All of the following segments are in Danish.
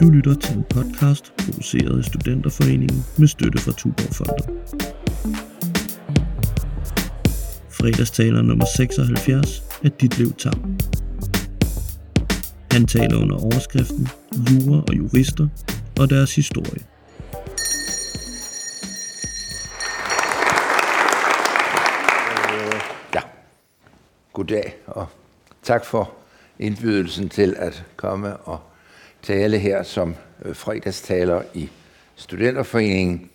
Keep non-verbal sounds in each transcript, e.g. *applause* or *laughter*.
Du lytter til en podcast produceret af Studenterforeningen med støtte fra Tuborg Fonden. Fredagstaler nummer 76 er Ditlev Tam. Han taler under overskriften Jura og jurister og deres historie. Ja, goddag og tak for indbydelsen til at komme og tale her som øh, fredagstaler i Studenterforeningen.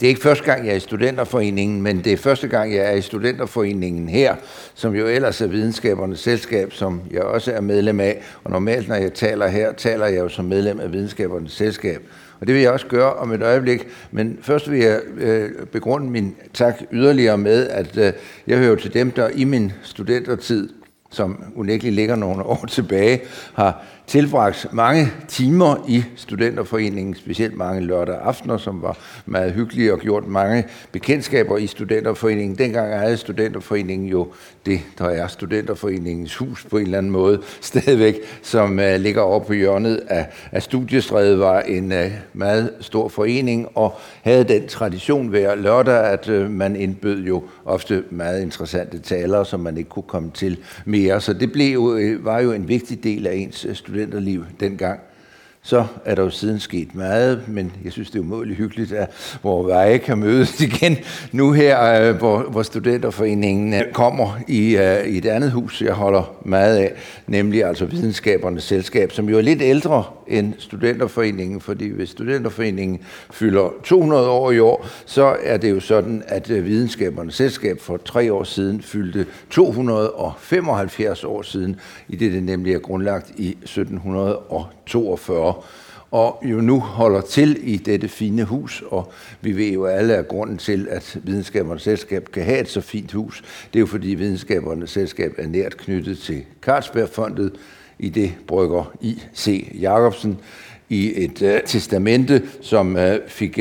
Det er ikke første gang, jeg er i Studenterforeningen, men det er første gang, jeg er i Studenterforeningen her, som jo ellers er videnskabernes selskab, som jeg også er medlem af. Og normalt, når jeg taler her, taler jeg jo som medlem af videnskabernes selskab. Og det vil jeg også gøre om et øjeblik. Men først vil jeg øh, begrunde min tak yderligere med, at øh, jeg hører til dem, der i min studentertid som unægteligt ligger nogle år tilbage, har tilbragt mange timer i Studenterforeningen, specielt mange lørdag aftener, som var meget hyggelige og gjort mange bekendtskaber i Studenterforeningen. Dengang havde Studenterforeningen jo det, der er Studenterforeningens hus på en eller anden måde, *laughs* stadigvæk, som uh, ligger over på hjørnet af, af Studiestræde, var en uh, meget stor forening og havde den tradition hver lørdag, at uh, man indbød jo ofte meget interessante talere, som man ikke kunne komme til mere. Så det blev jo, var jo en vigtig del af ens studenterliv dengang. Så er der jo siden sket meget, men jeg synes, det er umådeligt hyggeligt, at vores veje kan mødes *laughs* igen nu her, øh, hvor, hvor Studenterforeningen øh, kommer i, uh, i et andet hus, jeg holder meget af, nemlig altså Videnskabernes Selskab, som jo er lidt ældre end Studenterforeningen, fordi hvis Studenterforeningen fylder 200 år i år, så er det jo sådan, at øh, Videnskabernes Selskab for tre år siden fyldte 275 år siden, i det det nemlig er grundlagt i 1742 og jo nu holder til i dette fine hus, og vi ved jo alle, at grunden til, at Videnskabernes Selskab kan have et så fint hus, det er jo fordi Videnskabernes Selskab er nært knyttet til Carlsbergfondet, i det brygger I.C. Jacobsen i et uh, testamente, som uh, fik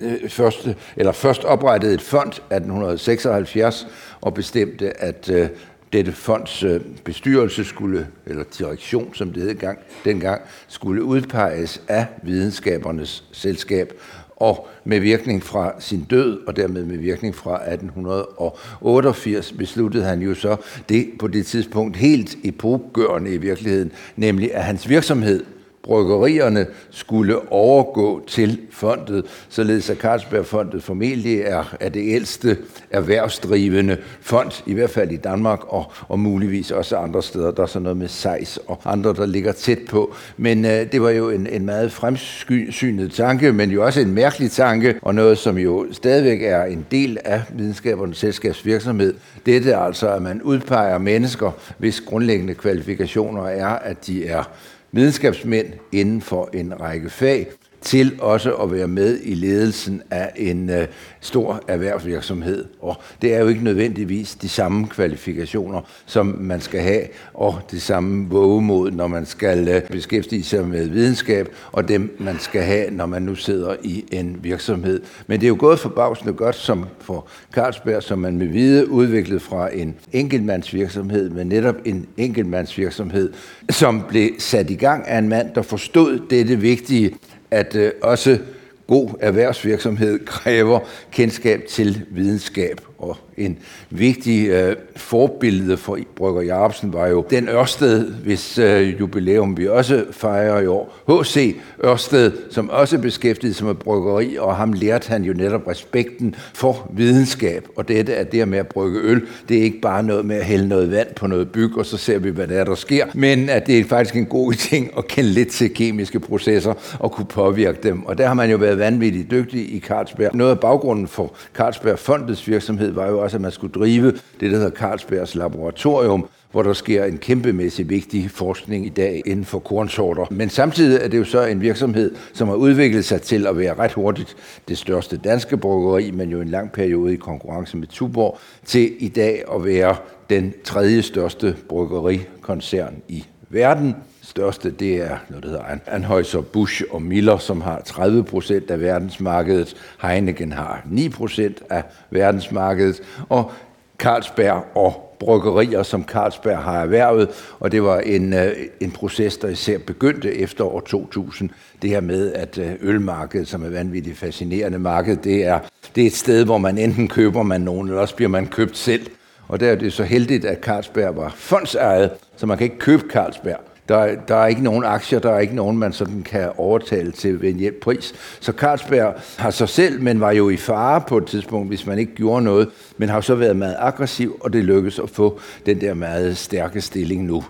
uh, først, eller først oprettet et fond 1876 og bestemte, at uh, dette fonds bestyrelse skulle, eller direktion, som det hed gang, dengang, skulle udpeges af videnskabernes selskab og med virkning fra sin død, og dermed med virkning fra 1888, besluttede han jo så det på det tidspunkt helt epokgørende i virkeligheden, nemlig at hans virksomhed bryggerierne skulle overgå til fondet, således at Carlsbergfondet formentlig er, er det ældste erhvervsdrivende fond, i hvert fald i Danmark og, og muligvis også andre steder. Der er sådan noget med Sejs og andre, der ligger tæt på. Men øh, det var jo en, en meget fremsynet tanke, men jo også en mærkelig tanke, og noget, som jo stadigvæk er en del af videnskabernes selskabsvirksomhed. Dette er altså, at man udpeger mennesker, hvis grundlæggende kvalifikationer er, at de er videnskabsmænd inden for en række fag, til også at være med i ledelsen af en øh, stor erhvervsvirksomhed. Og det er jo ikke nødvendigvis de samme kvalifikationer, som man skal have, og det samme vågemod, når man skal øh, beskæftige sig med videnskab, og dem man skal have, når man nu sidder i en virksomhed. Men det er jo gået forbavsende godt som for Carlsberg, som man med vide udviklet fra en enkeltmandsvirksomhed, men netop en enkeltmandsvirksomhed, som blev sat i gang af en mand, der forstod dette vigtige, at øh, også god erhvervsvirksomhed kræver kendskab til videnskab. Og en vigtig øh, forbillede for Brygger Jacobsen var jo den Ørsted, hvis øh, jubilæum vi også fejrer i år. H.C. Ørsted, som også beskæftigede sig med bryggeri, og ham lærte han jo netop respekten for videnskab. Og dette er det med at brygge øl, det er ikke bare noget med at hælde noget vand på noget byg, og så ser vi, hvad der er, der sker, men at det er faktisk en god *laughs* ting at kende lidt til kemiske processer og kunne påvirke dem. Og der har man jo været vanvittigt dygtig i Carlsberg. Noget af baggrunden for Carlsberg Fondets virksomhed var jo også, at man skulle drive det, der hedder Carlsbergs Laboratorium, hvor der sker en kæmpemæssig vigtig forskning i dag inden for kornsorter. Men samtidig er det jo så en virksomhed, som har udviklet sig til at være ret hurtigt det største danske bryggeri, men jo en lang periode i konkurrence med Tuborg, til i dag at være den tredje største bryggerikoncern i verden største, det er noget, der hedder Anheuser, Busch og Miller, som har 30 procent af verdensmarkedet. Heineken har 9 procent af verdensmarkedet. Og Carlsberg og bryggerier, som Carlsberg har erhvervet, og det var en, øh, en proces, der især begyndte efter år 2000. Det her med, at øh, ølmarkedet, som er vanvittigt fascinerende marked, det er, det er et sted, hvor man enten køber man nogen, eller også bliver man købt selv. Og der er det så heldigt, at Carlsberg var fondsejet, så man kan ikke købe Carlsberg. Der, der er ikke nogen aktier, der er ikke nogen, man sådan kan overtale til ved en hjælp pris. Så Carlsberg har sig selv, men var jo i fare på et tidspunkt, hvis man ikke gjorde noget, men har så været meget aggressiv, og det lykkedes at få den der meget stærke stilling nu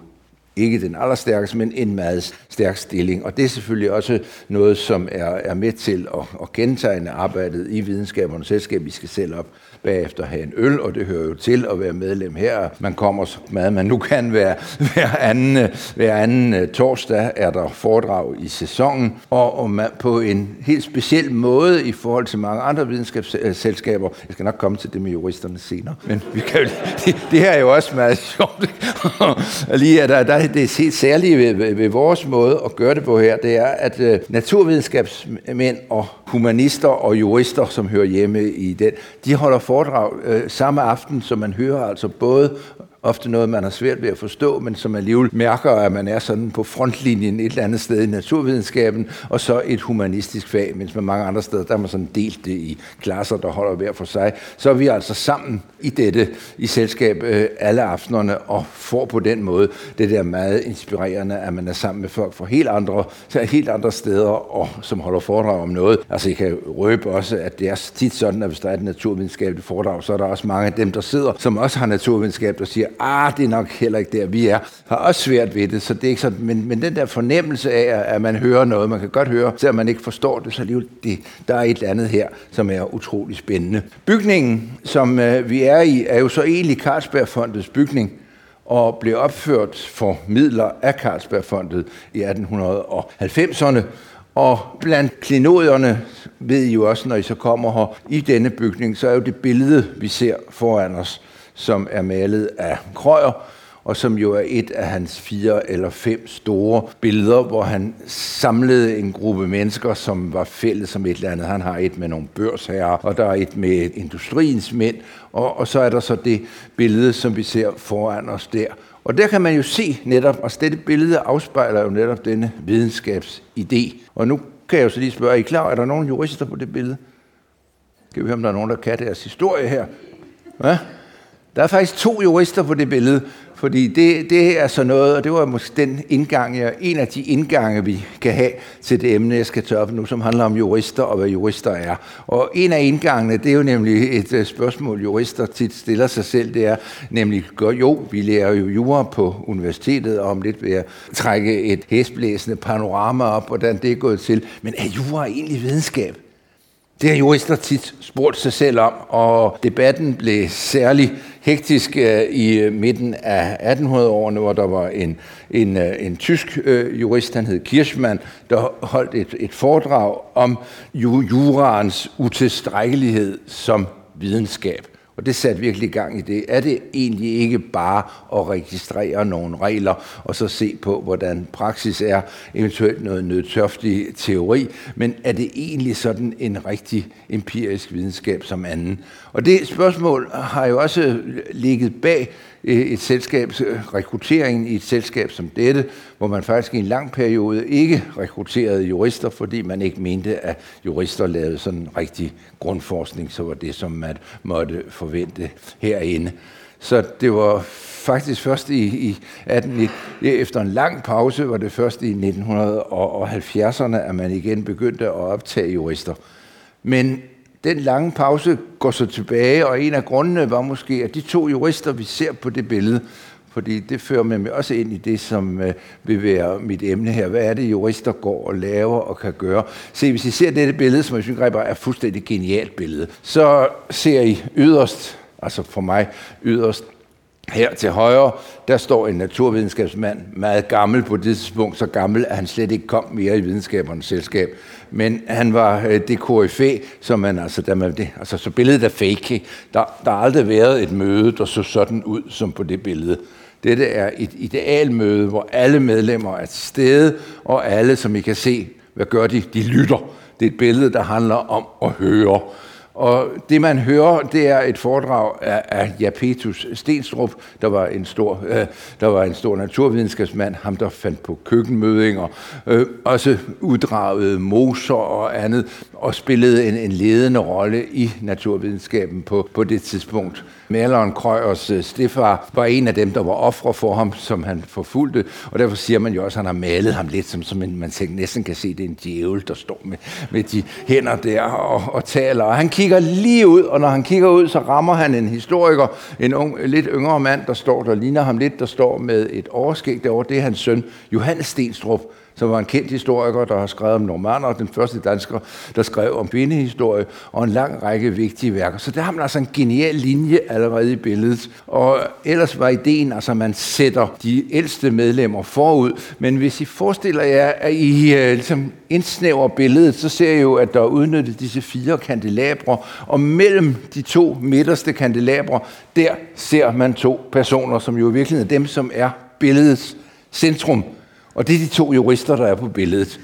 ikke den allerstærkeste, men en meget stærk stilling. Og det er selvfølgelig også noget, som er, er med til at, at gentegne arbejdet i videnskabernes selskab. Vi skal selv op bagefter have en øl, og det hører jo til at være medlem her. Man kommer så meget, man nu kan være hver anden, hver anden øh, torsdag er der foredrag i sæsonen, og, og man, på en helt speciel måde i forhold til mange andre videnskabsselskaber. Jeg skal nok komme til det med juristerne senere, men vi kan jo, *laughs* det, det her er jo også meget sjovt. *laughs* Lige at der, der, det helt særlige ved, ved, ved vores måde at gøre det på her, det er, at øh, naturvidenskabsmænd og humanister og jurister, som hører hjemme i den, de holder foredrag øh, samme aften, så man hører altså både ofte noget, man har svært ved at forstå, men som alligevel mærker, at man er sådan på frontlinjen et eller andet sted i naturvidenskaben, og så et humanistisk fag, mens man mange andre steder, der er man sådan delt det i klasser, der holder hver for sig. Så er vi altså sammen i dette i selskab øh, alle aftenerne, og får på den måde det der meget inspirerende, at man er sammen med folk fra helt andre, helt andre steder, og som holder foredrag om noget. Altså, jeg kan røbe også, at det er tit sådan, at hvis der er et naturvidenskabeligt foredrag, så er der også mange af dem, der sidder, som også har naturvidenskab, der siger, ah, det er nok heller ikke der, vi er, har også svært ved det, så det er ikke sådan, men, men den der fornemmelse af, at man hører noget, man kan godt høre, selvom man ikke forstår det, så alligevel, det, der er et eller andet her, som er utrolig spændende. Bygningen, som øh, vi er i, er jo så egentlig Carlsbergfondets bygning, og blev opført for midler af Carlsbergfondet i 1890'erne. Og blandt klinoderne ved I jo også, når I så kommer her i denne bygning, så er jo det billede, vi ser foran os, som er malet af Krøyer, og som jo er et af hans fire eller fem store billeder, hvor han samlede en gruppe mennesker, som var fælles som et eller andet. Han har et med nogle børsherrer, og der er et med industriens mænd, og, og så er der så det billede, som vi ser foran os der. Og der kan man jo se netop, og dette billede afspejler jo netop denne videnskabsidé. Og nu kan jeg jo så lige spørge, er I klar? Er der nogen jurister på det billede? Skal vi høre, om der er nogen, der kan deres historie her? Hvad? Der er faktisk to jurister på det billede, fordi det, det er så noget, og det var måske den indgang, jeg, en af de indgange, vi kan have til det emne, jeg skal tørre nu, som handler om jurister og hvad jurister er. Og en af indgangene, det er jo nemlig et øh, spørgsmål, jurister tit stiller sig selv, det er nemlig, jo, vi lærer jo jura på universitetet, og om lidt vil jeg trække et hæsblæsende panorama op, hvordan det er gået til, men er jura egentlig videnskab? Det har jurister tit spurgt sig selv om, og debatten blev særlig hektisk øh, i øh, midten af 1800-årene, hvor der var en, en, øh, en tysk jurist, han hed Kirschmann, der holdt et, et foredrag om jurans utilstrækkelighed som videnskab. Og det satte virkelig gang i det. Er det egentlig ikke bare at registrere nogle regler, og så se på, hvordan praksis er, eventuelt noget nødtørftig teori, men er det egentlig sådan en rigtig empirisk videnskab som anden? Og det spørgsmål har jo også ligget bag Øh, et selskabs øh, rekrutteringen i et selskab som dette, hvor man faktisk i en lang periode ikke rekrutterede jurister, fordi man ikke mente, at jurister lavede sådan en rigtig grundforskning, så var det, som man måtte forvente herinde. Så det var faktisk først i, i 18, efter en lang pause, var det først i 1970'erne, at man igen begyndte at optage jurister. Men den lange pause går så tilbage, og en af grundene var måske, at de to jurister, vi ser på det billede, fordi det fører mig også ind i det, som øh, vil være mit emne her. Hvad er det, jurister går og laver og kan gøre? Se, hvis I ser dette billede, som jeg synes er et fuldstændig genialt billede, så ser I yderst, altså for mig yderst, her til højre, der står en naturvidenskabsmand, meget gammel på det tidspunkt, så gammel, at han slet ikke kom mere i videnskabernes selskab. Men han var øh, det KFA, som man altså, der man, det, altså så billedet er fake. Der, der har aldrig været et møde, der så sådan ud som på det billede. Dette er et idealmøde, hvor alle medlemmer er til stede, og alle, som I kan se, hvad gør de? De lytter. Det er et billede, der handler om at høre. Og det man hører, det er et foredrag af, af Japetus Stenstrup, der var en stor, øh, der var en stor naturvidenskabsmand, ham der fandt på køkkenmødinger, øh, også uddragede moser og andet, og spillede en, en ledende rolle i naturvidenskaben på, på det tidspunkt. Maleren Krøyers øh, stefar var en af dem, der var ofre for ham, som han forfulgte, og derfor siger man jo også, at han har malet ham lidt, som, som en, man næsten kan se, det er en djævel, der står med, med de hænder der og, og taler. Og han kigger lige ud, og når han kigger ud, så rammer han en historiker, en ung, lidt yngre mand, der står, der ligner ham lidt, der står med et overskæg derovre. Det er hans søn, Johannes Stenstrup, som var en kendt historiker, der har skrevet om normander, den første dansker, der skrev om bindehistorie, og en lang række vigtige værker. Så der har man altså en genial linje allerede i billedet. Og ellers var ideen, altså at man sætter de ældste medlemmer forud. Men hvis I forestiller jer, at I uh, ligesom indsnæver billedet, så ser I jo, at der er udnyttet disse fire kandelabre, og mellem de to midterste kandelabre, der ser man to personer, som jo i virkeligheden er dem, som er billedets centrum. Og det er de to jurister, der er på billedet.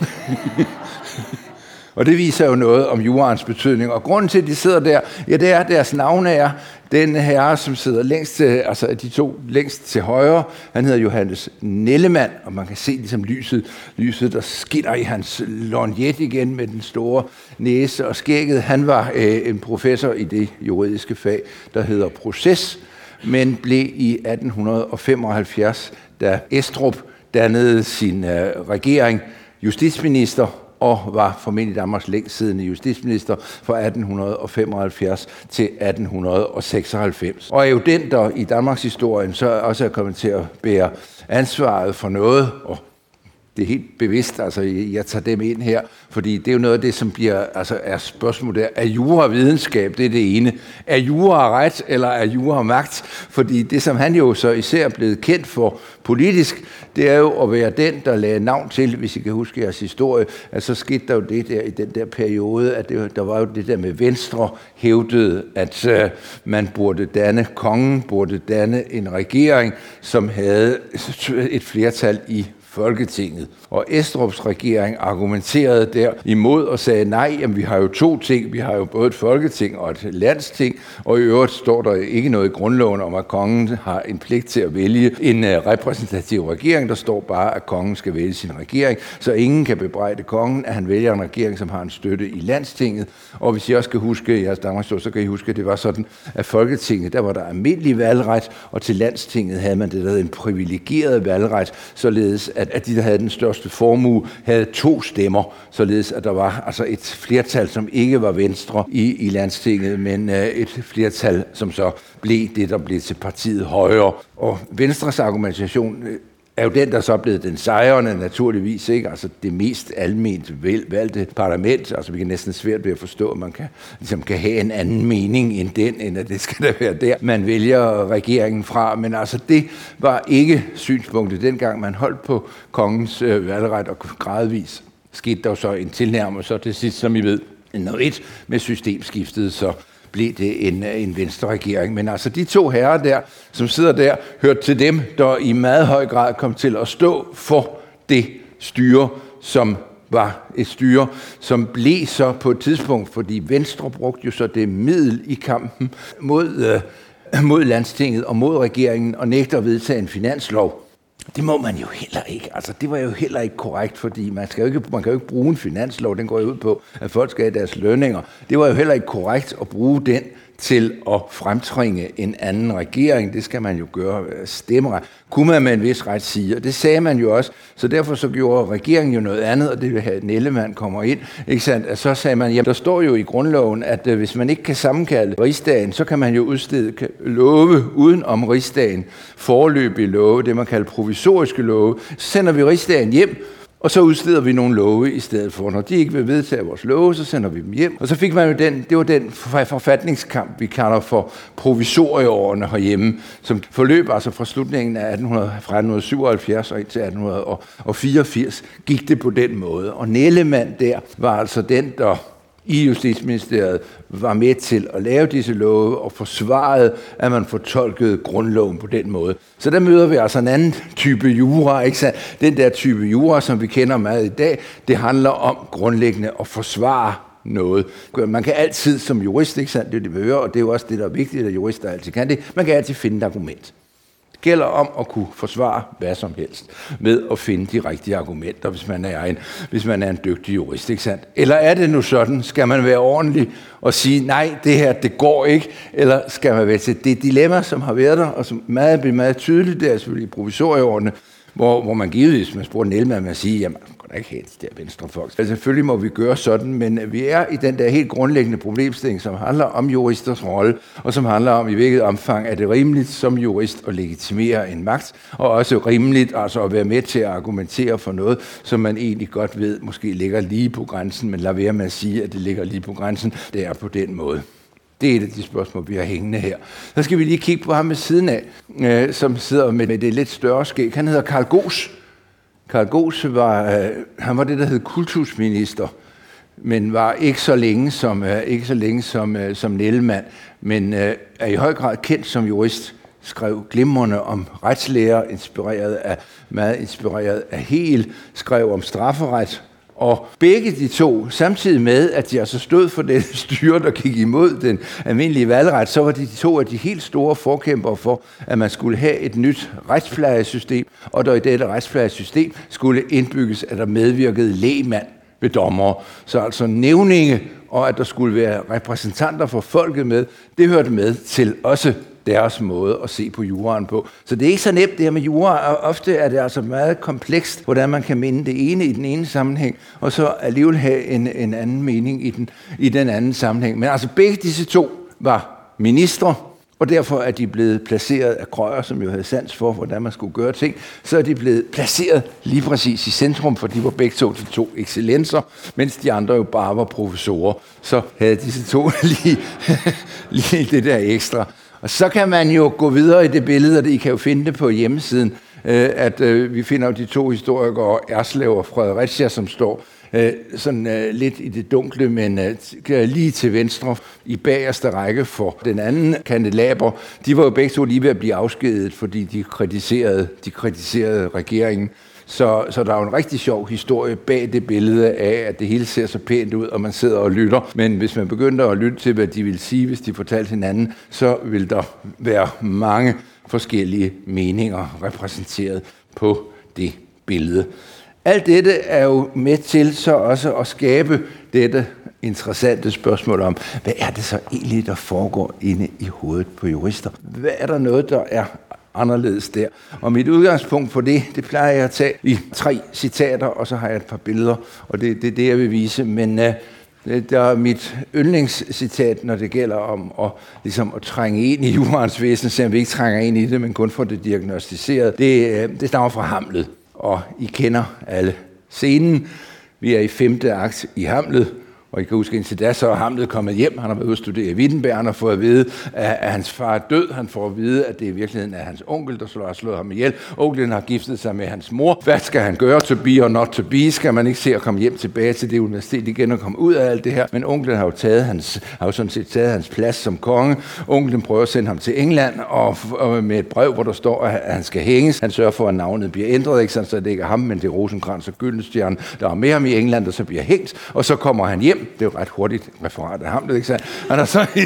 *laughs* og det viser jo noget om jurens betydning. Og grunden til, at de sidder der, ja, det er, at deres navn er den herre, som sidder længst til, altså de to længst til højre. Han hedder Johannes Nellemann, og man kan se ligesom lyset, lyset der skinner i hans lorgnet igen med den store næse og skægget. Han var øh, en professor i det juridiske fag, der hedder proces, men blev i 1875, da Estrup dannede sin øh, regering justitsminister og var formentlig Danmarks længst siddende justitsminister fra 1875 til 1896. Og er jo den, der i Danmarks historien så også er kommet til at bære ansvaret for noget, og det er helt bevidst, altså jeg tager dem ind her, fordi det er jo noget af det, som bliver, altså er spørgsmålet der, er jura videnskab, det er det ene. Er jura ret, eller er jura magt? Fordi det, som han jo så især er blevet kendt for politisk, det er jo at være den, der lagde navn til, hvis I kan huske jeres historie, at så skete der jo det der i den der periode, at det, der var jo det der med Venstre hævdede, at uh, man burde danne, kongen burde danne en regering, som havde et flertal i Folketinget. Og Estrups regering argumenterede der imod og sagde, nej, jamen, vi har jo to ting. Vi har jo både et folketing og et landsting, og i øvrigt står der ikke noget i grundloven om, at kongen har en pligt til at vælge en øh, repræsentativ regering. Der står bare, at kongen skal vælge sin regering, så ingen kan bebrejde kongen, at han vælger en regering, som har en støtte i landstinget. Og hvis I også skal huske jeres Danmarks så kan I huske, at det var sådan, at Folketinget, der var der almindelig valgret, og til landstinget havde man det, der en privilegeret valgret, således at, at de, der havde den største formue, havde to stemmer, således at der var altså et flertal, som ikke var venstre i, i landstinget, men øh, et flertal, som så blev det, der blev til partiet højre. Og Venstres argumentation øh, er jo den, der så er blevet den sejrende naturligvis, ikke? Altså det mest alment valgte parlament. Altså vi kan næsten svært ved at forstå, at man kan, ligesom kan have en anden mening end den, end at det skal da være der, man vælger regeringen fra. Men altså det var ikke synspunktet dengang, man holdt på kongens øh, valgret, og gradvis skete der så en tilnærmelse, og til sidst, som I ved, noget et med systemskiftet, så blev det en, øh, en venstre regering. Men altså de to herrer der, som sidder der, hørte til dem, der i meget høj grad kom til at stå for det styre, som var et styre, som blev så på et tidspunkt, fordi Venstre brugte jo så det middel i kampen mod, øh, mod landstinget og mod regeringen og nægter at vedtage en finanslov. Det må man jo heller ikke. Altså, det var jo heller ikke korrekt, fordi man, skal jo ikke, man kan jo ikke bruge en finanslov, den går jo ud på, at folk skal have deres lønninger. Det var jo heller ikke korrekt at bruge den til at fremtringe en anden regering. Det skal man jo gøre øh, stemmer. Kunne man med en vis ret sige, og det sagde man jo også. Så derfor så gjorde regeringen jo noget andet, og det vil have, at Nellemann kommer ind. Ikke sandt? Og så sagde man, jamen der står jo i grundloven, at øh, hvis man ikke kan sammenkalde rigsdagen, så kan man jo udstede love uden om rigsdagen. Forløbige love, det man kalder provisoriske love. Så sender vi rigsdagen hjem, og så udsteder vi nogle love i stedet for. Når de ikke vil vedtage vores love, så sender vi dem hjem. Og så fik man jo den, det var den forfatningskamp, vi kalder for provisorieårene herhjemme, som forløb altså fra slutningen af 1800, fra 1877 og indtil 1884, gik det på den måde. Og Nellemann der var altså den, der i Justitsministeriet var med til at lave disse love og forsvarede, at man fortolkede grundloven på den måde. Så der møder vi altså en anden type jura. Ikke sant? Den der type jura, som vi kender meget i dag, det handler om grundlæggende at forsvare noget. Man kan altid som jurist, ikke sandt, det, det behøver, og det er jo også det, der er vigtigt, at jurister altid kan det, man kan altid finde et argument. Gælder om at kunne forsvare hvad som helst med at finde de rigtige argumenter, hvis man er en, hvis man er en dygtig jurist. Ikke sandt? Eller er det nu sådan, skal man være ordentlig og sige, nej, det her, det går ikke, eller skal man være til det dilemma, som har været der, og som meget bliver meget tydeligt, det er selvfølgelig i provisorieordene, hvor, hvor man givet, hvis man spurgte Nelma, man siger, jamen, man kan da ikke have de der venstrefolk. Altså, selvfølgelig må vi gøre sådan, men vi er i den der helt grundlæggende problemstilling, som handler om juristers rolle, og som handler om, i hvilket omfang er det rimeligt som jurist at legitimere en magt, og også rimeligt altså at være med til at argumentere for noget, som man egentlig godt ved, måske ligger lige på grænsen, men lad være med at sige, at det ligger lige på grænsen. Det er på den måde. Det er et af de spørgsmål, vi har hængende her. Så skal vi lige kigge på ham ved siden af, øh, som sidder med, med det lidt større skæg. Han hedder Karl Gos. Karl Gos var, øh, han var det, der hed kultusminister, men var ikke så længe som, øh, ikke så længe som, øh, som Nellemann, men øh, er i høj grad kendt som jurist skrev glimrende om retslærer, inspireret af, meget inspireret af Hel, skrev om strafferet, og begge de to, samtidig med, at de altså stod for den *laughs* styre, der gik imod den almindelige valgret, så var de, to af de helt store forkæmper for, at man skulle have et nyt retsplejesystem, og der i dette retsplejesystem skulle indbygges, at der medvirkede lægmand ved dommer. Så altså nævninge, og at der skulle være repræsentanter for folket med, det hørte med til også deres måde at se på juraen på. Så det er ikke så nemt det her med jura, og ofte er det altså meget komplekst, hvordan man kan minde det ene i den ene sammenhæng, og så alligevel have en, en anden mening i den, i den anden sammenhæng. Men altså begge disse to var ministre, og derfor er de blevet placeret af krøjer, som jo havde sans for, hvordan man skulle gøre ting, så er de blevet placeret lige præcis i centrum, for de var begge to de to excellenser, mens de andre jo bare var professorer. Så havde disse to *laughs* lige, lige det der ekstra. Og så kan man jo gå videre i det billede, og I kan jo finde det på hjemmesiden, øh, at øh, vi finder de to historikere, Erslev og Fredericia, som står øh, sådan øh, lidt i det dunkle, men øh, øh, lige til venstre i bagerste række for den anden kandelaber. De var jo begge to lige ved at blive afskedet, fordi de kritiserede, de kritiserede regeringen. Så, så der er jo en rigtig sjov historie bag det billede af, at det hele ser så pænt ud, og man sidder og lytter. Men hvis man begynder at lytte til, hvad de vil sige, hvis de fortalte hinanden, så vil der være mange forskellige meninger repræsenteret på det billede. Alt dette er jo med til så også at skabe dette interessante spørgsmål om, hvad er det så egentlig, der foregår inde i hovedet på jurister? Hvad er der noget, der er anderledes der. Og mit udgangspunkt for det, det plejer jeg at tage i tre citater, og så har jeg et par billeder, og det, det er det, jeg vil vise. Men øh, uh, det er mit yndlingscitat, når det gælder om at, ligesom at trænge ind i jurens væsen, selvom vi ikke trænger ind i det, men kun får det diagnostiseret. Det, uh, det stammer fra Hamlet, og I kender alle scenen. Vi er i femte akt i Hamlet, og I kan huske, indtil da så er Hamlet kommet hjem. Han har været ude at studere i Wittenberg og fået at vide, at, at hans far er død. Han får at vide, at det i virkeligheden er hans onkel, der slår, har slået ham ihjel. Onklen har giftet sig med hans mor. Hvad skal han gøre? To be or not to be? Skal man ikke se at komme hjem tilbage til det universitet igen og komme ud af alt det her? Men onklen har jo, taget hans, har jo sådan set taget hans plads som konge. Onklen prøver at sende ham til England og, og med et brev, hvor der står, at han skal hænges. Han sørger for, at navnet bliver ændret, ikke sådan, så det ikke er ham, men det er Rosenkrantz og Gyldenstjerne, der er med ham i England, og så bliver hængt. Og så kommer han hjem det er jo ret hurtigt referat af ham, det ikke sandt? Han har så, *laughs*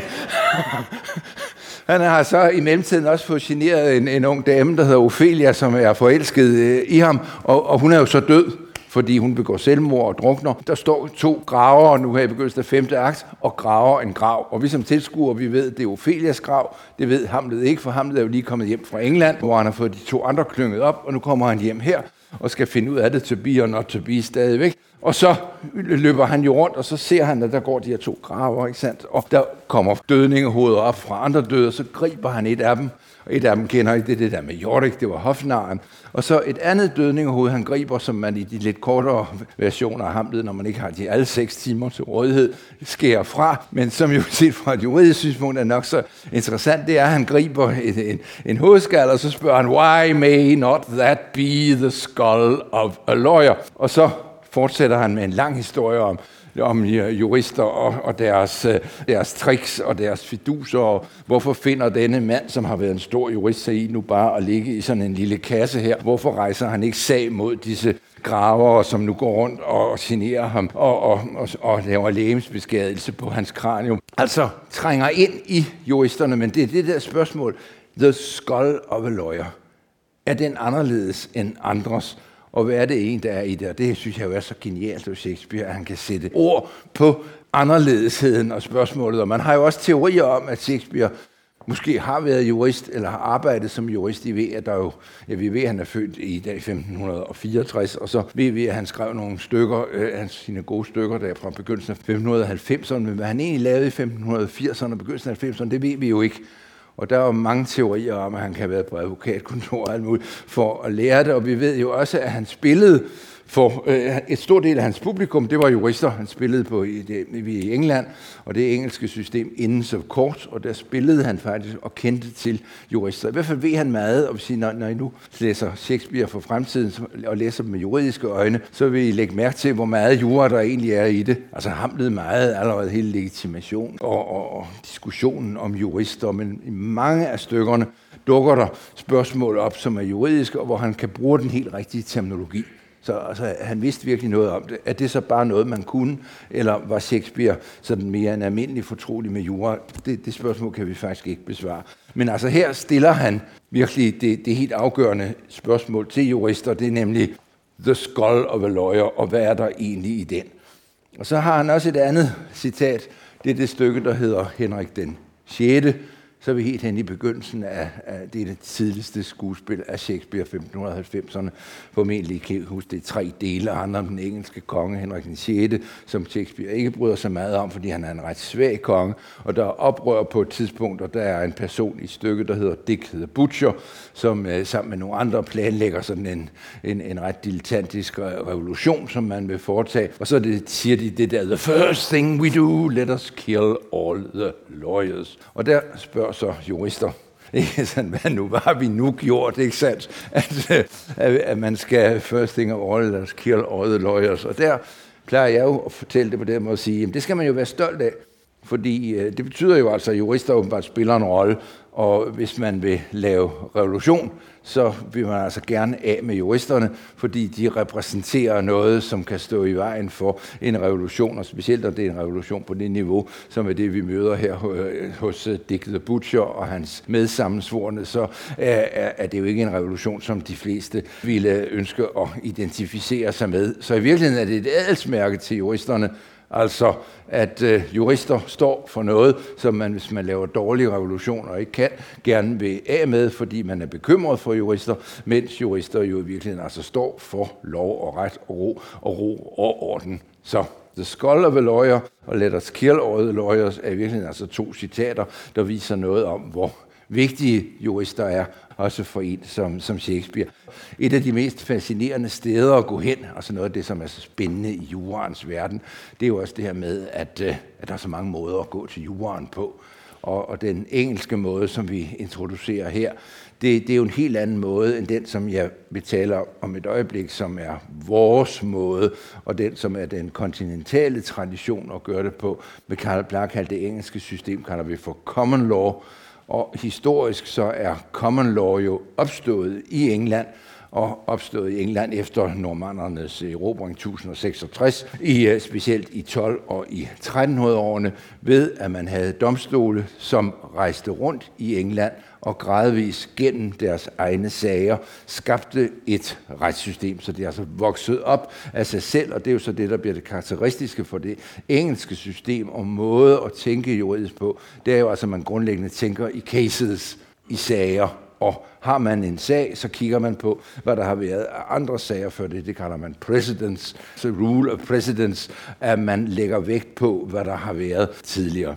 han har så i mellemtiden også fået generet en, en ung dame, der hedder Ophelia, som er forelsket øh, i ham, og, og hun er jo så død fordi hun begår selvmord og drukner. Der står to graver nu her i begyndelsen af femte akt, og graver en grav. Og vi som tilskuere, vi ved, det er Ophelias grav. Det ved Hamlet ikke, for Hamlet er jo lige kommet hjem fra England, hvor han har fået de to andre klynget op, og nu kommer han hjem her og skal finde ud af det, to be or not to be stadigvæk. Og så løber han jo rundt, og så ser han, at der går de her to graver, ikke sandt? Og der kommer dødningehoveder op fra andre døde, og så griber han et af dem. Og et af dem kender I, det det der med Jorik, det var hofnaren. Og så et andet dødningehoved, han griber, som man i de lidt kortere versioner af Hamlet, når man ikke har de alle seks timer til rådighed, skærer fra. Men som jo set fra et juridisk synspunkt er nok så interessant, det er, at han griber en, en, en hovedskal, og så spørger han, why may not that be the skull of a lawyer? Og så fortsætter han med en lang historie om, om jurister og, og deres, øh, deres tricks og deres fiduser, og hvorfor finder denne mand, som har været en stor jurist, sig i nu bare at ligge i sådan en lille kasse her? Hvorfor rejser han ikke sag mod disse gravere, som nu går rundt og generer ham og, og, og, og laver lægemsbeskadelse på hans kranium. Altså trænger ind i juristerne, men det er det der spørgsmål. The skull of a lawyer. Er den anderledes end andres? Og hvad er det en, der er i det? Og det synes jeg jo er så genialt hos Shakespeare, at han kan sætte ord på anderledesheden og spørgsmålet. Og man har jo også teorier om, at Shakespeare måske har været jurist, eller har arbejdet som jurist. I ved, at der jo, ja, vi ved, at han er født i dag 1564, og så ved vi, at han skrev nogle stykker, øh, sine gode stykker der fra begyndelsen af 1590'erne, men hvad han egentlig lavede i 1580'erne og begyndelsen af 90'erne, det ved vi jo ikke. Og der er jo mange teorier om, at han kan have været på advokatkontor og alt muligt for at lære det, og vi ved jo også, at han spillede for øh, et stort del af hans publikum, det var jurister. Han spillede på i, det, i England, og det engelske system inden så kort, og der spillede han faktisk og kendte til jurister. I hvert fald ved han meget, og sige, når, når I nu læser Shakespeare for fremtiden og læser dem med juridiske øjne, så vil I lægge mærke til, hvor meget jura der egentlig er i det. Altså hamlede meget allerede hele legitimation og, og, og diskussionen om jurister, men i mange af stykkerne dukker der spørgsmål op, som er juridiske, og hvor han kan bruge den helt rigtige terminologi. Så altså, han vidste virkelig noget om det. Er det så bare noget, man kunne, eller var Shakespeare sådan mere en almindelig fortrolig med jura? Det, det spørgsmål kan vi faktisk ikke besvare. Men altså her stiller han virkelig det, det helt afgørende spørgsmål til jurister, det er nemlig the skull of a lawyer, og hvad er der egentlig i den? Og så har han også et andet citat, det er det stykke, der hedder Henrik den 6., så er vi helt hen i begyndelsen af, af det, er det tidligste skuespil af Shakespeare 1590'erne. Formentlig kan huske det tre dele, andre om den engelske konge Henrik den 6., som Shakespeare ikke bryder sig meget om, fordi han er en ret svag konge. Og der er oprør på et tidspunkt, og der er en person i stykket, der hedder Dick the Butcher, som øh, sammen med nogle andre planlægger sådan en, en, en ret dilettantisk revolution, som man vil foretage. Og så det, siger de det der, the first thing we do, let us kill all the lawyers. Og der spørger så jurister, *laughs* ikke sådan, hvad nu, hvad har vi nu gjort, ikke sandt? At, øh, at, man skal first thing of all, let's kill all the lawyers. Og der plejer jeg jo at fortælle det på den måde og sige, jamen det skal man jo være stolt af, fordi øh, det betyder jo altså, at jurister åbenbart spiller en rolle, og hvis man vil lave revolution, så vil man altså gerne af med juristerne, fordi de repræsenterer noget, som kan stå i vejen for en revolution, og specielt når det er en revolution på det niveau, som er det, vi møder her øh, hos øh, Dick the Butcher og hans medsammensvorene, så øh, er det jo ikke en revolution, som de fleste ville ønske at identificere sig med. Så i virkeligheden er det et adelsmærke til juristerne, Altså, at øh, jurister står for noget, som man, hvis man laver dårlige revolutioner ikke kan, gerne vil af med, fordi man er bekymret for jurister, mens jurister jo i virkeligheden altså står for lov og ret og ro og ro og orden. Så The Skull of a Lawyer og Let Us Kill All the Lawyers er i virkeligheden altså to citater, der viser noget om, hvor vigtige jurister er, også for en som, som Shakespeare. Et af de mest fascinerende steder at gå hen, og så noget af det, som er så spændende i jurens verden, det er jo også det her med, at, øh, at der er så mange måder at gå til juran på. Og, og den engelske måde, som vi introducerer her, det, det er jo en helt anden måde end den, som jeg vil tale om et øjeblik, som er vores måde, og den, som er den kontinentale tradition at gøre det på. Med Karl Black, det engelske system kalder vi for common law, og historisk så er common law jo opstået i England, og opstået i England efter normandernes erobring 1066, i, øh, specielt i 12 og i 1300-årene, ved at man havde domstole, som rejste rundt i England og gradvist gennem deres egne sager skabte et retssystem, så det er altså vokset op af sig selv, og det er jo så det, der bliver det karakteristiske for det engelske system og måde at tænke juridisk på. Det er jo altså, at man grundlæggende tænker i cases, i sager, og har man en sag, så kigger man på, hvad der har været andre sager før det. Det kalder man precedence, så rule of precedence, at man lægger vægt på, hvad der har været tidligere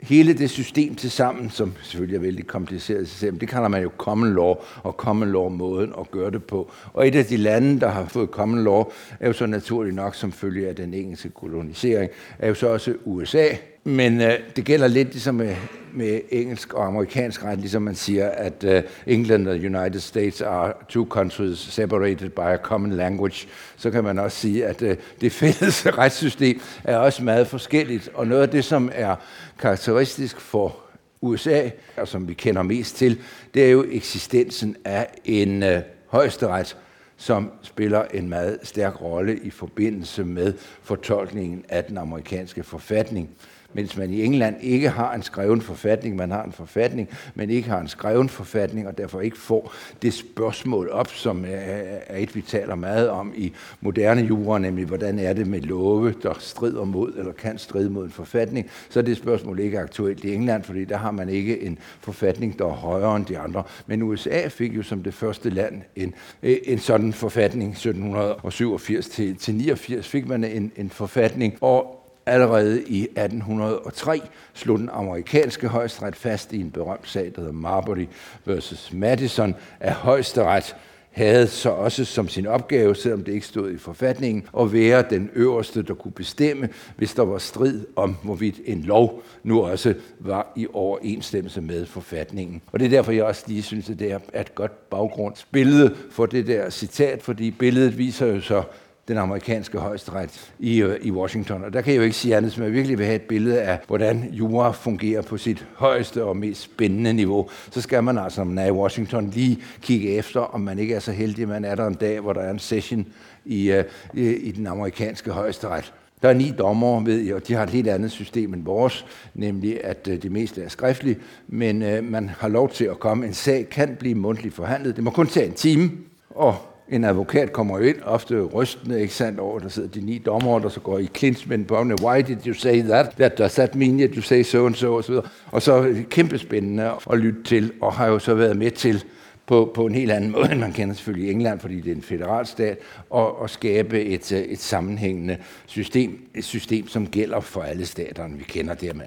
hele det system til sammen, som selvfølgelig er vældig kompliceret system, det kalder man jo common law, og common law-måden at gøre det på. Og et af de lande, der har fået common law, er jo så naturligt nok, som følge af den engelske kolonisering, er jo så også USA, men øh, det gælder lidt ligesom med, med engelsk og amerikansk ret, ligesom man siger, at øh, England og United States are two countries separated by a common language. Så kan man også sige, at øh, det fælles *laughs* retssystem er også meget forskelligt. Og noget af det, som er karakteristisk for USA, og som vi kender mest til, det er jo eksistensen af en øh, højesteret, som spiller en meget stærk rolle i forbindelse med fortolkningen af den amerikanske forfatning mens man i England ikke har en skreven forfatning, man har en forfatning, men ikke har en skreven forfatning, og derfor ikke får det spørgsmål op, som er et, vi taler meget om i moderne jura, nemlig hvordan er det med love, der strider mod eller kan stride mod en forfatning, så er det spørgsmål ikke aktuelt i England, fordi der har man ikke en forfatning, der er højere end de andre. Men USA fik jo som det første land en, en sådan forfatning, 1787 til, til 89 fik man en, en forfatning, og Allerede i 1803 slog den amerikanske højesteret fast i en berømt sag, der hedder Marbury versus Madison, at højesteret havde så også som sin opgave, selvom det ikke stod i forfatningen, at være den øverste, der kunne bestemme, hvis der var strid om, hvorvidt en lov nu også var i overensstemmelse med forfatningen. Og det er derfor, jeg også lige synes, at det er et godt baggrundsbillede for det der citat, fordi billedet viser jo så, den amerikanske højesteret i, øh, i Washington. Og der kan jeg jo ikke sige andet, som jeg virkelig vil have et billede af, hvordan jura fungerer på sit højeste og mest spændende niveau. Så skal man altså, når man er i Washington, lige kigge efter, om man ikke er så heldig, at man er der en dag, hvor der er en session i, øh, i, i den amerikanske højesteret. Der er ni dommer, ved jeg, og de har et helt andet system end vores, nemlig at øh, det meste er skriftligt, men øh, man har lov til at komme. En sag kan blive mundtligt forhandlet. Det må kun tage en time, og en advokat kommer jo ind, ofte rystende, ikke sandt, over, der sidder de ni dommer, der så går i clinch med en why did you say that? That does that mean that you say so and so, og så videre. Og så kæmpe spændende at lytte til, og har jo så været med til på, på en helt anden måde, end man kender selvfølgelig i England, fordi det er en federalstat, og, og skabe et, øh, et sammenhængende system, et system, som gælder for alle staterne. Vi kender det med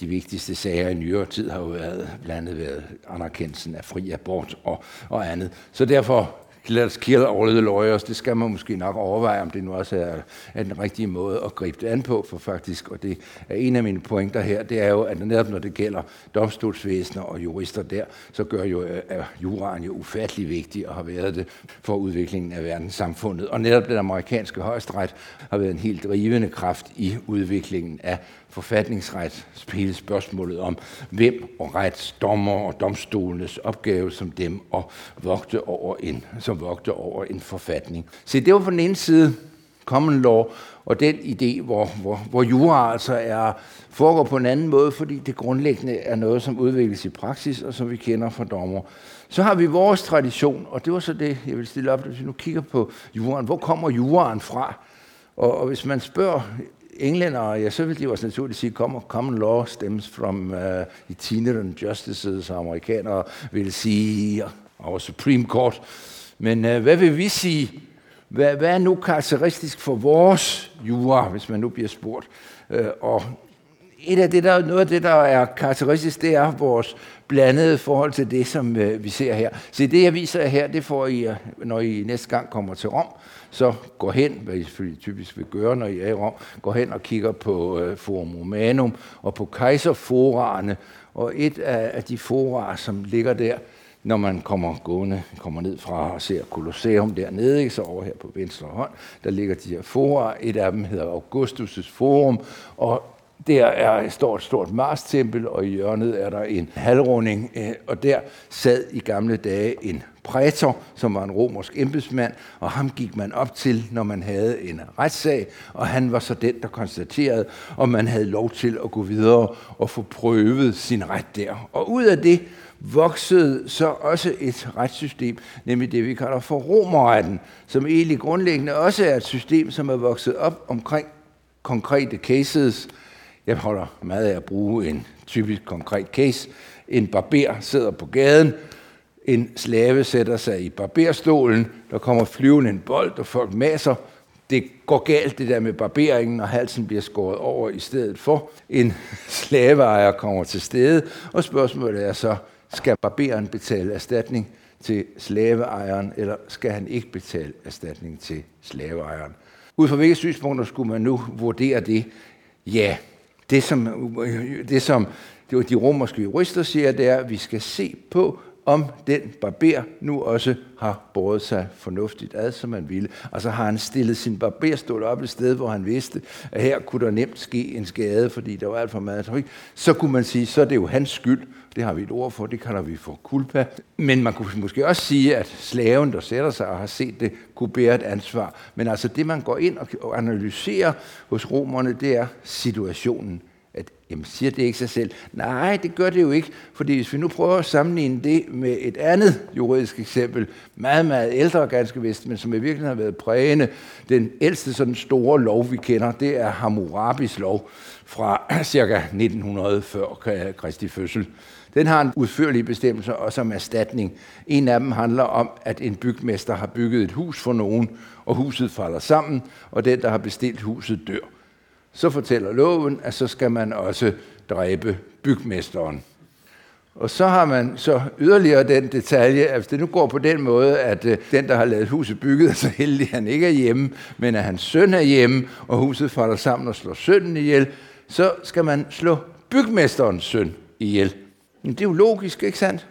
de vigtigste sager i nyere tid har jo været, blandt andet været anerkendelsen af fri abort og, og andet. Så derfor let's kill all the lawyers, det skal man måske nok overveje, om det nu også er, er den rigtige måde at gribe det an på, for faktisk, og det er en af mine pointer her, det er jo, at netop når det gælder domstolsvæsener og jurister der, så gør jo øh, er juraen jo ufattelig vigtig og har været det for udviklingen af verdenssamfundet. Og netop den amerikanske højesteret har været en helt drivende kraft i udviklingen af forfatningsret spille spørgsmålet om, hvem og retsdommer og domstolenes opgave som dem at vogte over en, som vogte over en forfatning. Så det var på den ene side common law, og den idé, hvor, hvor, hvor jura altså er, foregår på en anden måde, fordi det grundlæggende er noget, som udvikles i praksis, og som vi kender fra dommer. Så har vi vores tradition, og det var så det, jeg vil stille op, hvis vi nu kigger på juraen. Hvor kommer juraen fra? Og, og hvis man spørger englænder, ja, så vil de også naturligt sige, common, common law stems from uh, itinerant justices, og amerikanere vil sige our Supreme Court. Men uh, hvad vil vi sige? Hvad, hvad er nu karakteristisk for vores jura, hvis man nu bliver spurgt? Uh, og et af det, der, noget af det, der er karakteristisk, det er vores blandede forhold til det, som uh, vi ser her. Så det, jeg viser jer her, det får I, uh, når I næste gang kommer til Rom så gå hen, hvad I selvfølgelig typisk vil gøre, når I er i Rom, gå hen og kigger på øh, Forum Romanum og på kejserforaerne. Og et af, af de forarer, som ligger der, når man kommer gående, kommer ned fra og ser Colosseum dernede, ikke, så over her på venstre hånd, der ligger de her forer. Et af dem hedder Augustus' Forum, og der er, står et stort Mars-tempel, og i hjørnet er der en halvrunding, øh, og der sad i gamle dage en prætor, som var en romersk embedsmand, og ham gik man op til, når man havde en retssag, og han var så den, der konstaterede, om man havde lov til at gå videre og få prøvet sin ret der. Og ud af det voksede så også et retssystem, nemlig det, vi kalder for romerretten, som egentlig grundlæggende også er et system, som er vokset op omkring konkrete cases, jeg holder meget af at bruge en typisk konkret case. En barber sidder på gaden, en slave sætter sig i barberstolen, der kommer flyvende en bold, og folk maser. Det går galt, det der med barberingen, og halsen bliver skåret over i stedet for. En *laughs* slaveejer kommer til stede, og spørgsmålet er så, skal barberen betale erstatning til slaveejeren, eller skal han ikke betale erstatning til slaveejeren? Ud fra hvilke synspunkter skulle man nu vurdere det? Ja, det som, det som de romerske jurister siger, det er, at vi skal se på, om den barber nu også har båret sig fornuftigt ad, som man ville. Og så har han stillet sin barberstol op et sted, hvor han vidste, at her kunne der nemt ske en skade, fordi der var alt for meget tryk. Så kunne man sige, så er det jo hans skyld. Det har vi et ord for, det kalder vi for kulpa. Men man kunne måske også sige, at slaven, der sætter sig og har set det, kunne bære et ansvar. Men altså det, man går ind og analyserer hos romerne, det er situationen at jamen, siger det ikke sig selv? Nej, det gør det jo ikke, fordi hvis vi nu prøver at sammenligne det med et andet juridisk eksempel, meget, meget ældre ganske vist, men som i virkeligheden har været prægende, den ældste sådan store lov, vi kender, det er Hammurabis lov fra *clears throat* cirka 1900 før Kristi fødsel. Den har en udførlig bestemmelse også om erstatning. En af dem handler om, at en bygmester har bygget et hus for nogen, og huset falder sammen, og den, der har bestilt huset, dør så fortæller loven, at så skal man også dræbe bygmesteren. Og så har man så yderligere den detalje, at det nu går på den måde, at øh, den, der har lavet huset bygget, *laughs* er så heldig, at han ikke er hjemme, men at hans søn er hjemme, og huset falder sammen og slår sønnen ihjel, så skal man slå bygmesterens søn ihjel. Men det er jo logisk, ikke sandt?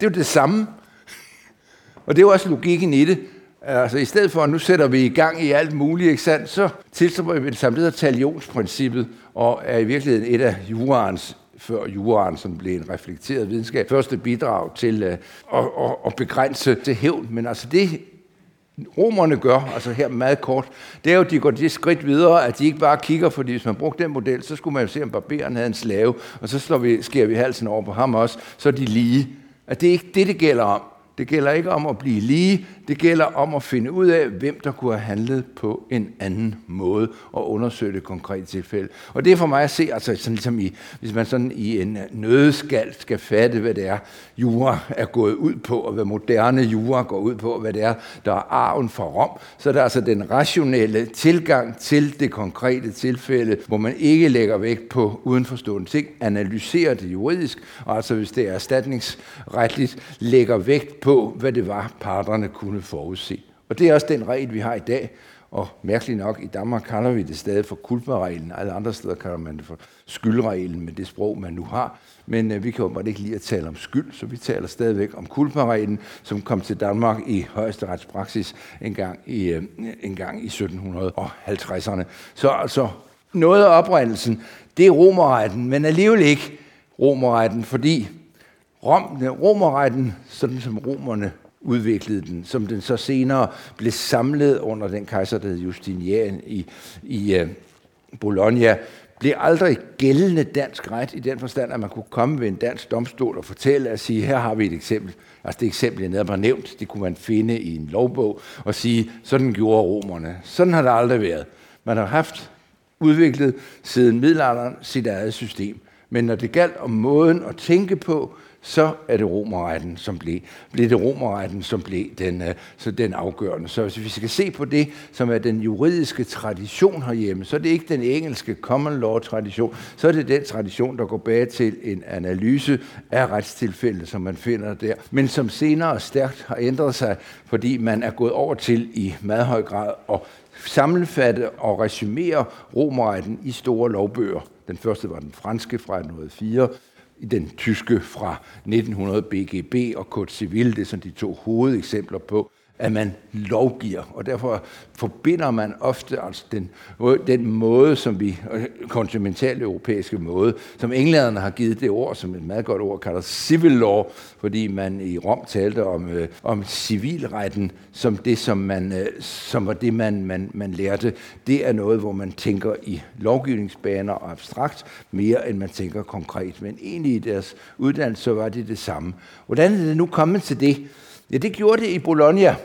Det er jo det samme. Og det er jo også logikken i det. Altså i stedet for, at nu sætter vi i gang i alt muligt, ikke sandt, så tilstår vi det samme, talionsprincippet, og er i virkeligheden et af juraens før juraen, som blev en reflekteret videnskab, første bidrag til uh, at, at, at begrænse til hævn. Men altså det, romerne gør, altså her meget kort, det er jo, at de går det skridt videre, at de ikke bare kigger, fordi hvis man brugte den model, så skulle man jo se, om barberen havde en slave, og så slår vi, skærer vi halsen over på ham også, så er de lige. At det er ikke det, det gælder om. Det gælder ikke om at blive lige, det gælder om at finde ud af, hvem der kunne have handlet på en anden måde og undersøge det konkrete tilfælde. Og det er for mig at se, altså sådan ligesom i, hvis man sådan i en øh, nødskald skal fatte, hvad det er, jura er gået ud på, og hvad moderne jura går ud på, og hvad det er, der er arven fra Rom, så er der altså den rationelle tilgang til det konkrete tilfælde, hvor man ikke lægger vægt på udenforstående ting, analyserer det juridisk, og altså hvis det er erstatningsretligt, lægger vægt på, hvad det var, parterne kunne kunne forudse. Og det er også den regel, vi har i dag, og mærkeligt nok, i Danmark kalder vi det stadig for kulpareglen. Alle andre steder kalder man det for skyldreglen med det sprog, man nu har. Men øh, vi kan jo bare ikke lide at tale om skyld, så vi taler stadigvæk om kulpareglen, som kom til Danmark i højesteretspraksis en gang i, øh, en gang i 1750'erne. Så altså, noget af oprindelsen, det er romerretten, men alligevel ikke romerretten, fordi Rom, romerretten, sådan som romerne udviklede den, som den så senere blev samlet under den kejser, der hed Justinian i, i øh, Bologna, blev aldrig gældende dansk ret i den forstand, at man kunne komme ved en dansk domstol og fortælle og sige, her har vi et eksempel. Altså det eksempel, jeg netop har nævnt, det kunne man finde i en lovbog og sige, sådan gjorde romerne. Sådan har det aldrig været. Man har haft udviklet siden middelalderen sit eget system. Men når det galt om måden at tænke på, så er det romerretten, som blev, blev det romerretten, som blev den, øh, så den afgørende. Så hvis vi skal se på det, som er den juridiske tradition herhjemme, så er det ikke den engelske common law tradition, så er det den tradition, der går bag til en analyse af retstilfælde, som man finder der, men som senere stærkt har ændret sig, fordi man er gået over til i meget høj grad at sammenfatte og resumere romerretten i store lovbøger. Den første var den franske fra 1904, den tyske fra 1900 BGB og Kurt Civil, det er sådan de to hovedeksempler på, at man lovgiver, og derfor forbinder man ofte altså den, den måde, som vi, kontinentale europæiske måde, som englænderne har givet det ord, som et meget godt ord, kalder civil law, fordi man i Rom talte om, øh, om civilretten som det, som, man, øh, som var det, man, man, man lærte. Det er noget, hvor man tænker i lovgivningsbaner og abstrakt, mere end man tænker konkret. Men egentlig i deres uddannelse, så var det det samme. Hvordan er det nu kommet til det? Ja, det gjorde det i Bologna.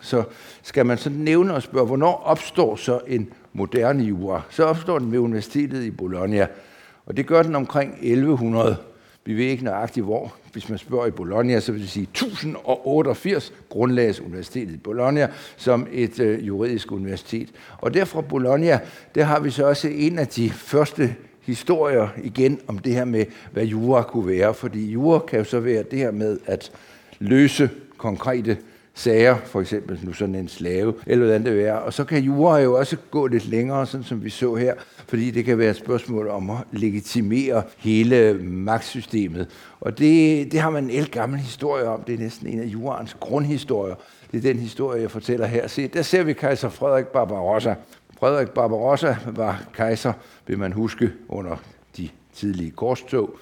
Så skal man så nævne og spørge, hvornår opstår så en moderne jura? Så opstår den ved universitetet i Bologna. Og det gør den omkring 1100. Vi ved ikke nøjagtigt hvor. Hvis man spørger i Bologna, så vil det sige 1088 grundlags universitetet i Bologna som et øh, juridisk universitet. Og derfra Bologna, der har vi så også en af de første historier igen om det her med, hvad jura kunne være. Fordi jura kan jo så være det her med at løse konkrete sager, for eksempel nu sådan en slave, eller hvordan det er. Og så kan jura jo også gå lidt længere, sådan som vi så her, fordi det kan være et spørgsmål om at legitimere hele magtsystemet. Og det, det har man en gammel historie om. Det er næsten en af juraens grundhistorier. Det er den historie, jeg fortæller her. Se, der ser vi kejser Frederik Barbarossa. Frederik Barbarossa var kejser, vil man huske, under de tidlige korstog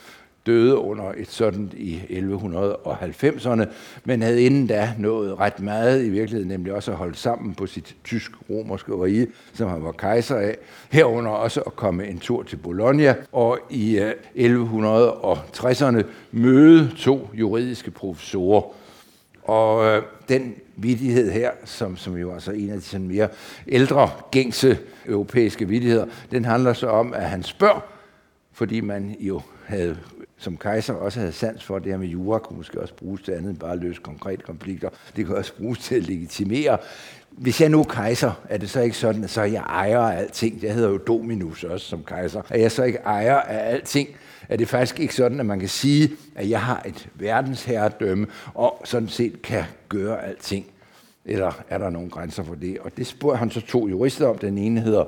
døde under et sådan i 1190'erne, men havde inden da nået ret meget i virkeligheden, nemlig også at holde sammen på sit tysk-romerske rige, som han var kejser af. Herunder også at komme en tur til Bologna, og i eh, 1160'erne møde to juridiske professorer. Og øh, den vidighed her, som, som jo altså en af de sådan mere ældre, gængse europæiske vidigheder, den handler så om, at han spørger, fordi man jo havde som kejser også havde sans for, det her med jura kunne måske også bruges til andet end bare at løse konkrete konflikter. Det kan også bruges til at legitimere. Hvis jeg nu er kejser, er det så ikke sådan, at så jeg ejer af alting? Jeg hedder jo Dominus også som kejser. Er jeg så ikke ejer af alting? Er det faktisk ikke sådan, at man kan sige, at jeg har et verdensherredømme, og sådan set kan gøre alting? Eller er der nogle grænser for det? Og det spurgte han så to jurister om. Den ene hedder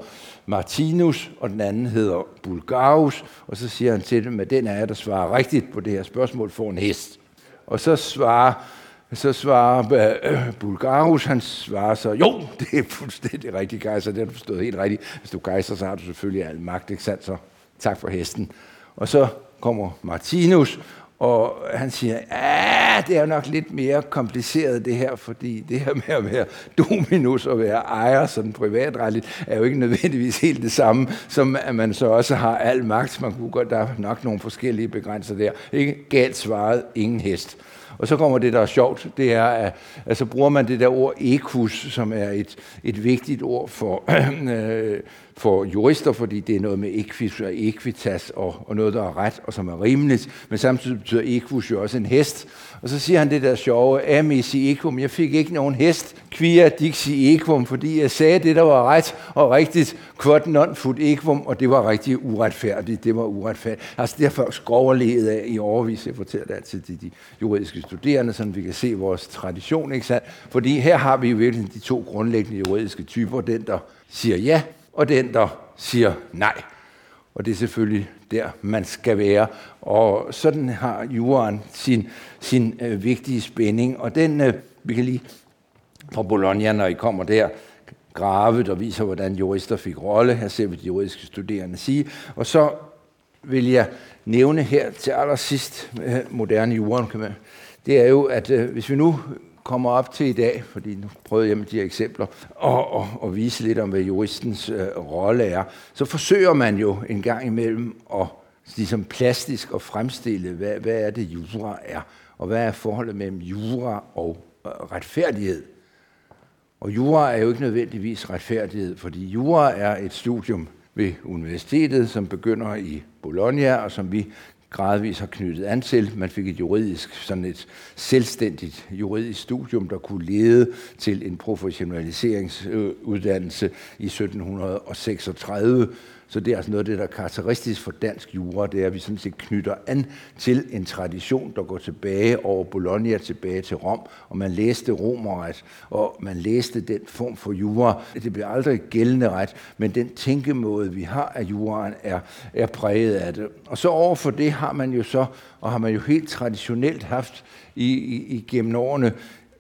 Martinus, og den anden hedder Bulgarus. Og så siger han til dem, at den af jer, der svarer rigtigt på det her spørgsmål, får en hest. Og så svarer, så svarer øh, Bulgarus, han svarer så, jo, det er fuldstændig rigtigt, Kejser, det har du forstået helt rigtigt. Hvis du gejser, så har du selvfølgelig al magt, ikke sandt? Så tak for hesten. Og så kommer Martinus, og han siger, at det er nok lidt mere kompliceret det her, fordi det her med at være dominus og være ejer sådan privatretligt, er jo ikke nødvendigvis helt det samme, som at man så også har al magt. Man kunne godt, der er nok nogle forskellige begrænser der. Ikke galt svaret, ingen hest. Og så kommer det, der er sjovt, det er, at altså bruger man det der ord ekus, som er et, et vigtigt ord for, *clears throat* øh, for jurister, fordi det er noget med equis og equitas og, og noget, der er ret og som er rimeligt, men samtidig betyder equus jo også en hest. Og så siger han det der sjove, amisi equum, jeg fik ikke nogen hest, quia dixi equum, fordi jeg sagde det, der var ret og rigtigt, quod non fut equum, og det var rigtig uretfærdigt, det var uretfærdigt. Altså det har folk skroverlevet af i overvis, jeg fortæller det altid til de juridiske studerende, så vi kan se vores tradition, ikke sandt? Fordi her har vi jo virkelig de to grundlæggende juridiske typer, den der siger ja, og den, der siger nej. Og det er selvfølgelig der, man skal være. Og sådan har juraen sin, sin øh, vigtige spænding. Og den, øh, vi kan lige fra Bologna, når I kommer der, grave, der viser, hvordan jurister fik rolle. Her ser vi de juridiske studerende sige. Og så vil jeg nævne her til allersidst, øh, moderne jura, kan man, det er jo, at øh, hvis vi nu kommer op til i dag, fordi nu prøvede jeg med de her eksempler, og, og, og vise lidt om, hvad juristens øh, rolle er, så forsøger man jo en gang imellem at ligesom plastisk at fremstille, hvad, hvad er det jura er, og hvad er forholdet mellem jura og øh, retfærdighed. Og jura er jo ikke nødvendigvis retfærdighed, fordi jura er et studium ved universitetet, som begynder i Bologna, og som vi gradvist har knyttet an til. Man fik et juridisk, sådan et selvstændigt juridisk studium, der kunne lede til en professionaliseringsuddannelse i 1736, så det er altså noget af det, der er karakteristisk for dansk jura, det er, at vi sådan set knytter an til en tradition, der går tilbage over Bologna, tilbage til Rom, og man læste romerret, og man læste den form for jura. Det bliver aldrig gældende ret, men den tænkemåde, vi har af juraen, er, er præget af det. Og så overfor det har man jo så, og har man jo helt traditionelt haft i, i, igennem årene,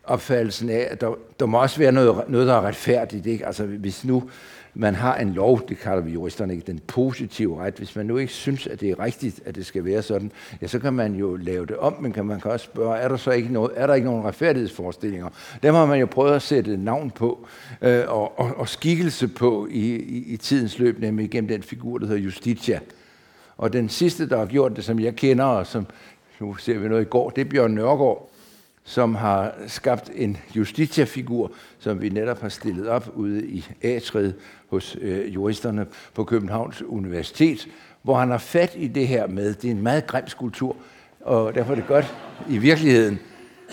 opfattelsen af, at der, der må også være noget, noget der er retfærdigt. Ikke? Altså hvis nu man har en lov, det kalder vi juristerne ikke, den positive ret. Hvis man nu ikke synes, at det er rigtigt, at det skal være sådan, ja, så kan man jo lave det om, men kan man kan også spørge, er der så ikke, noget, er der ikke nogen retfærdighedsforestillinger? Dem har man jo prøvet at sætte navn på øh, og, og, og skikkelse på i, i, i tidens løb, nemlig gennem den figur, der hedder Justitia. Og den sidste, der har gjort det, som jeg kender, og som nu ser vi noget i går, det er Bjørn Nørgaard, som har skabt en Justitia-figur, som vi netop har stillet op ude i Atred hos øh, juristerne på Københavns Universitet, hvor han har fat i det her med, det er en meget grim skulptur, og derfor er det godt i virkeligheden.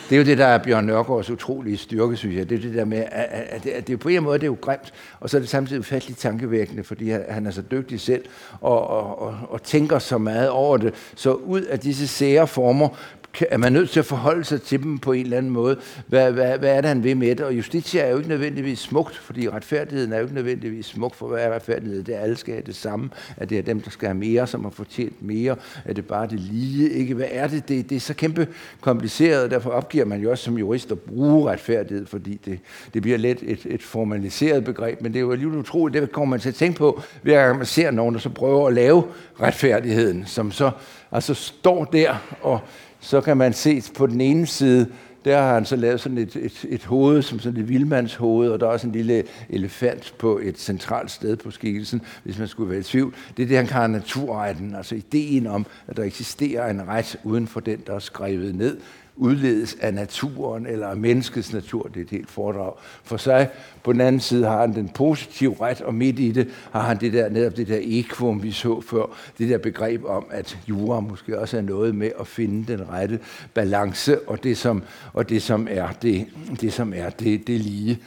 Det er jo det, der er Bjørn Nørgaards utrolige styrke, synes jeg. Det er det der med, at, at, at det er på en måde det er jo grimt, og så er det samtidig ufatteligt tankevækkende, fordi han er så dygtig selv og, og, og, og tænker så meget over det. Så ud af disse sære former er man nødt til at forholde sig til dem på en eller anden måde. Hvad, hvad, hvad er det, han vil med det? Og justitia er jo ikke nødvendigvis smukt, fordi retfærdigheden er jo ikke nødvendigvis smuk for, hvad er retfærdighed? Det er, alle skal have det samme. At det er dem, der skal have mere, som har fortjent mere. Er det bare det lige? Ikke? Hvad er det? det? Det er så kæmpe kompliceret, og derfor opgiver man jo også som jurist at bruge retfærdighed, fordi det, det bliver let et, et formaliseret begreb. Men det er jo alligevel utroligt, det kommer man til at tænke på, hver gang man ser nogen, der så prøver at lave retfærdigheden, som så altså står der og så kan man se på den ene side, der har han så lavet sådan et, et, et hoved, som sådan et vildmandshoved, og der er også en lille elefant på et centralt sted på skikkelsen, hvis man skulle være i tvivl. Det er det, han kalder naturretten, altså ideen om, at der eksisterer en ret uden for den, der er skrevet ned udledes af naturen eller af menneskets natur. Det er et helt foredrag for sig. På den anden side har han den positive ret, og midt i det har han det der, netop det der ekvum, vi så før, det der begreb om, at jura måske også er noget med at finde den rette balance, og det som, og det, som er det, det, som er det, det lige.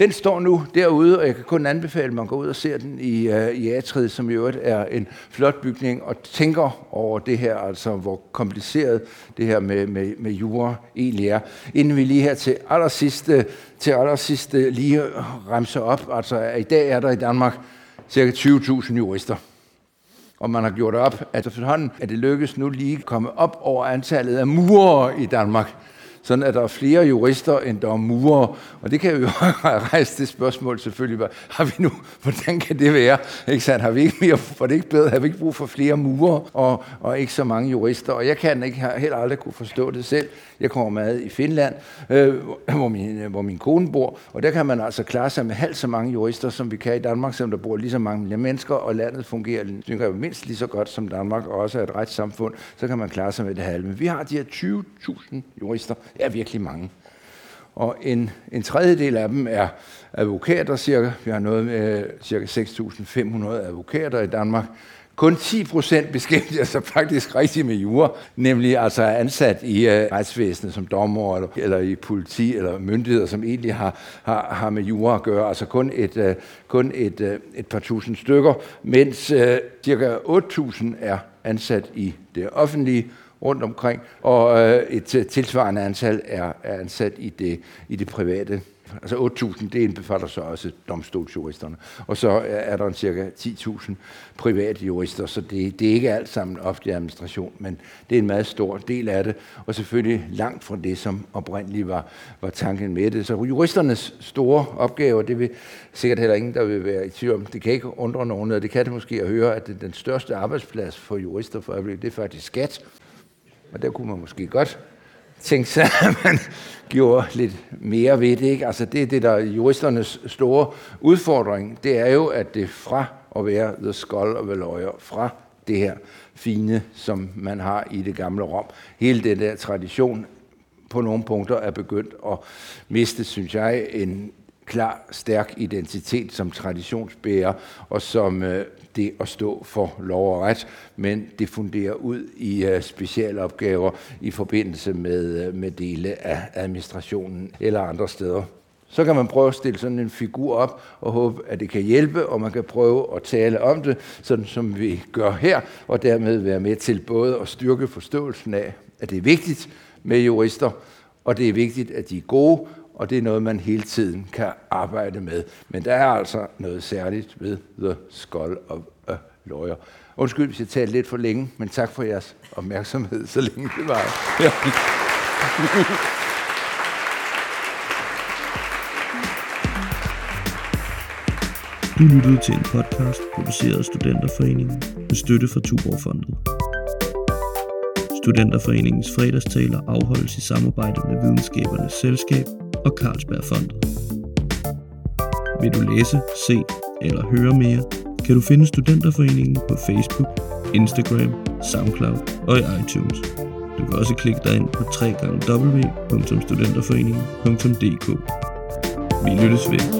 Den står nu derude, og jeg kan kun anbefale, at man går ud og ser den i, uh, i Atrid, som i øvrigt er en flot bygning, og tænker over det her, altså hvor kompliceret det her med, med, med jura egentlig er. Inden vi lige her til allersidst, øh, til allersidst øh, lige remser op, altså i dag er der i Danmark ca. 20.000 jurister. Og man har gjort op, at efterhånden er det lykkes nu lige at komme op over antallet af murere i Danmark sådan at der er flere jurister, end der er murer. Og det kan vi jo *laughs* rejse det spørgsmål selvfølgelig. Har vi nu, hvordan kan det være? Ikke sandt? Har vi ikke mere, for det ikke bedre? Har vi ikke brug for flere murer og, og ikke så mange jurister? Og jeg kan ikke heller aldrig kunne forstå det selv. Jeg kommer med i Finland, øh, hvor, min, øh, hvor min kone bor, og der kan man altså klare sig med halvt så mange jurister, som vi kan i Danmark, selvom der bor lige så mange mennesker, og landet fungerer jeg, mindst lige så godt som Danmark, og også er et retssamfund, så kan man klare sig med det halve. Men vi har de her 20.000 jurister er virkelig mange. Og en, en tredjedel af dem er advokater cirka. Vi har noget med øh, cirka 6.500 advokater i Danmark. Kun 10 procent beskæftiger sig faktisk rigtig med jura, nemlig altså ansat i øh, retsvæsenet som dommer eller, eller i politi eller myndigheder, som egentlig har, har, har med jura at gøre. Altså kun et, øh, kun et, øh, et par tusind stykker, mens øh, cirka 8.000 er ansat i det offentlige, rundt omkring, og øh, et øh, tilsvarende antal er, er ansat i det, i det private. Altså 8.000, det indbefatter så også domstolsjuristerne. Og så øh, er der en cirka 10.000 private jurister, så det, det er ikke alt sammen offentlig administration, men det er en meget stor del af det, og selvfølgelig langt fra det, som oprindeligt var, var tanken med det. Så juristernes store opgaver, det vil sikkert heller ingen, der vil være i tvivl om. Det kan ikke undre nogen, og det kan det måske at høre, at den største arbejdsplads for jurister for øjeblikket, det er faktisk skat. Og der kunne man måske godt tænke sig, *laughs* at man gjorde lidt mere ved det. Ikke? Altså det, er det der er juristernes store udfordring, det er jo, at det fra at være the skull of a lawyer, fra det her fine, som man har i det gamle Rom, hele den der tradition på nogle punkter er begyndt at miste, synes jeg, en klar, stærk identitet som traditionsbærer, og som øh, det at stå for lov og ret, men det funderer ud i øh, specialopgaver i forbindelse med, øh, med dele af administrationen eller andre steder. Så kan man prøve at stille sådan en figur op og håbe, at det kan hjælpe, og man kan prøve at tale om det, sådan som vi gør her, og dermed være med til både at styrke forståelsen af, at det er vigtigt med jurister, og det er vigtigt, at de er gode, og det er noget, man hele tiden kan arbejde med. Men der er altså noget særligt ved The Skull of a Lawyer. Undskyld, hvis jeg talte lidt for længe, men tak for jeres opmærksomhed, så længe det var. Ja. *laughs* Du lyttede til en podcast produceret af Studenterforeningen med støtte fra Tuborgfondet. Studenterforeningens fredagstaler afholdes i samarbejde med Videnskabernes Selskab og Carlsbergfondet. Vil du læse, se eller høre mere, kan du finde Studenterforeningen på Facebook, Instagram, Soundcloud og i iTunes. Du kan også klikke dig ind på www.studenterforeningen.dk. Vi lyttes ved.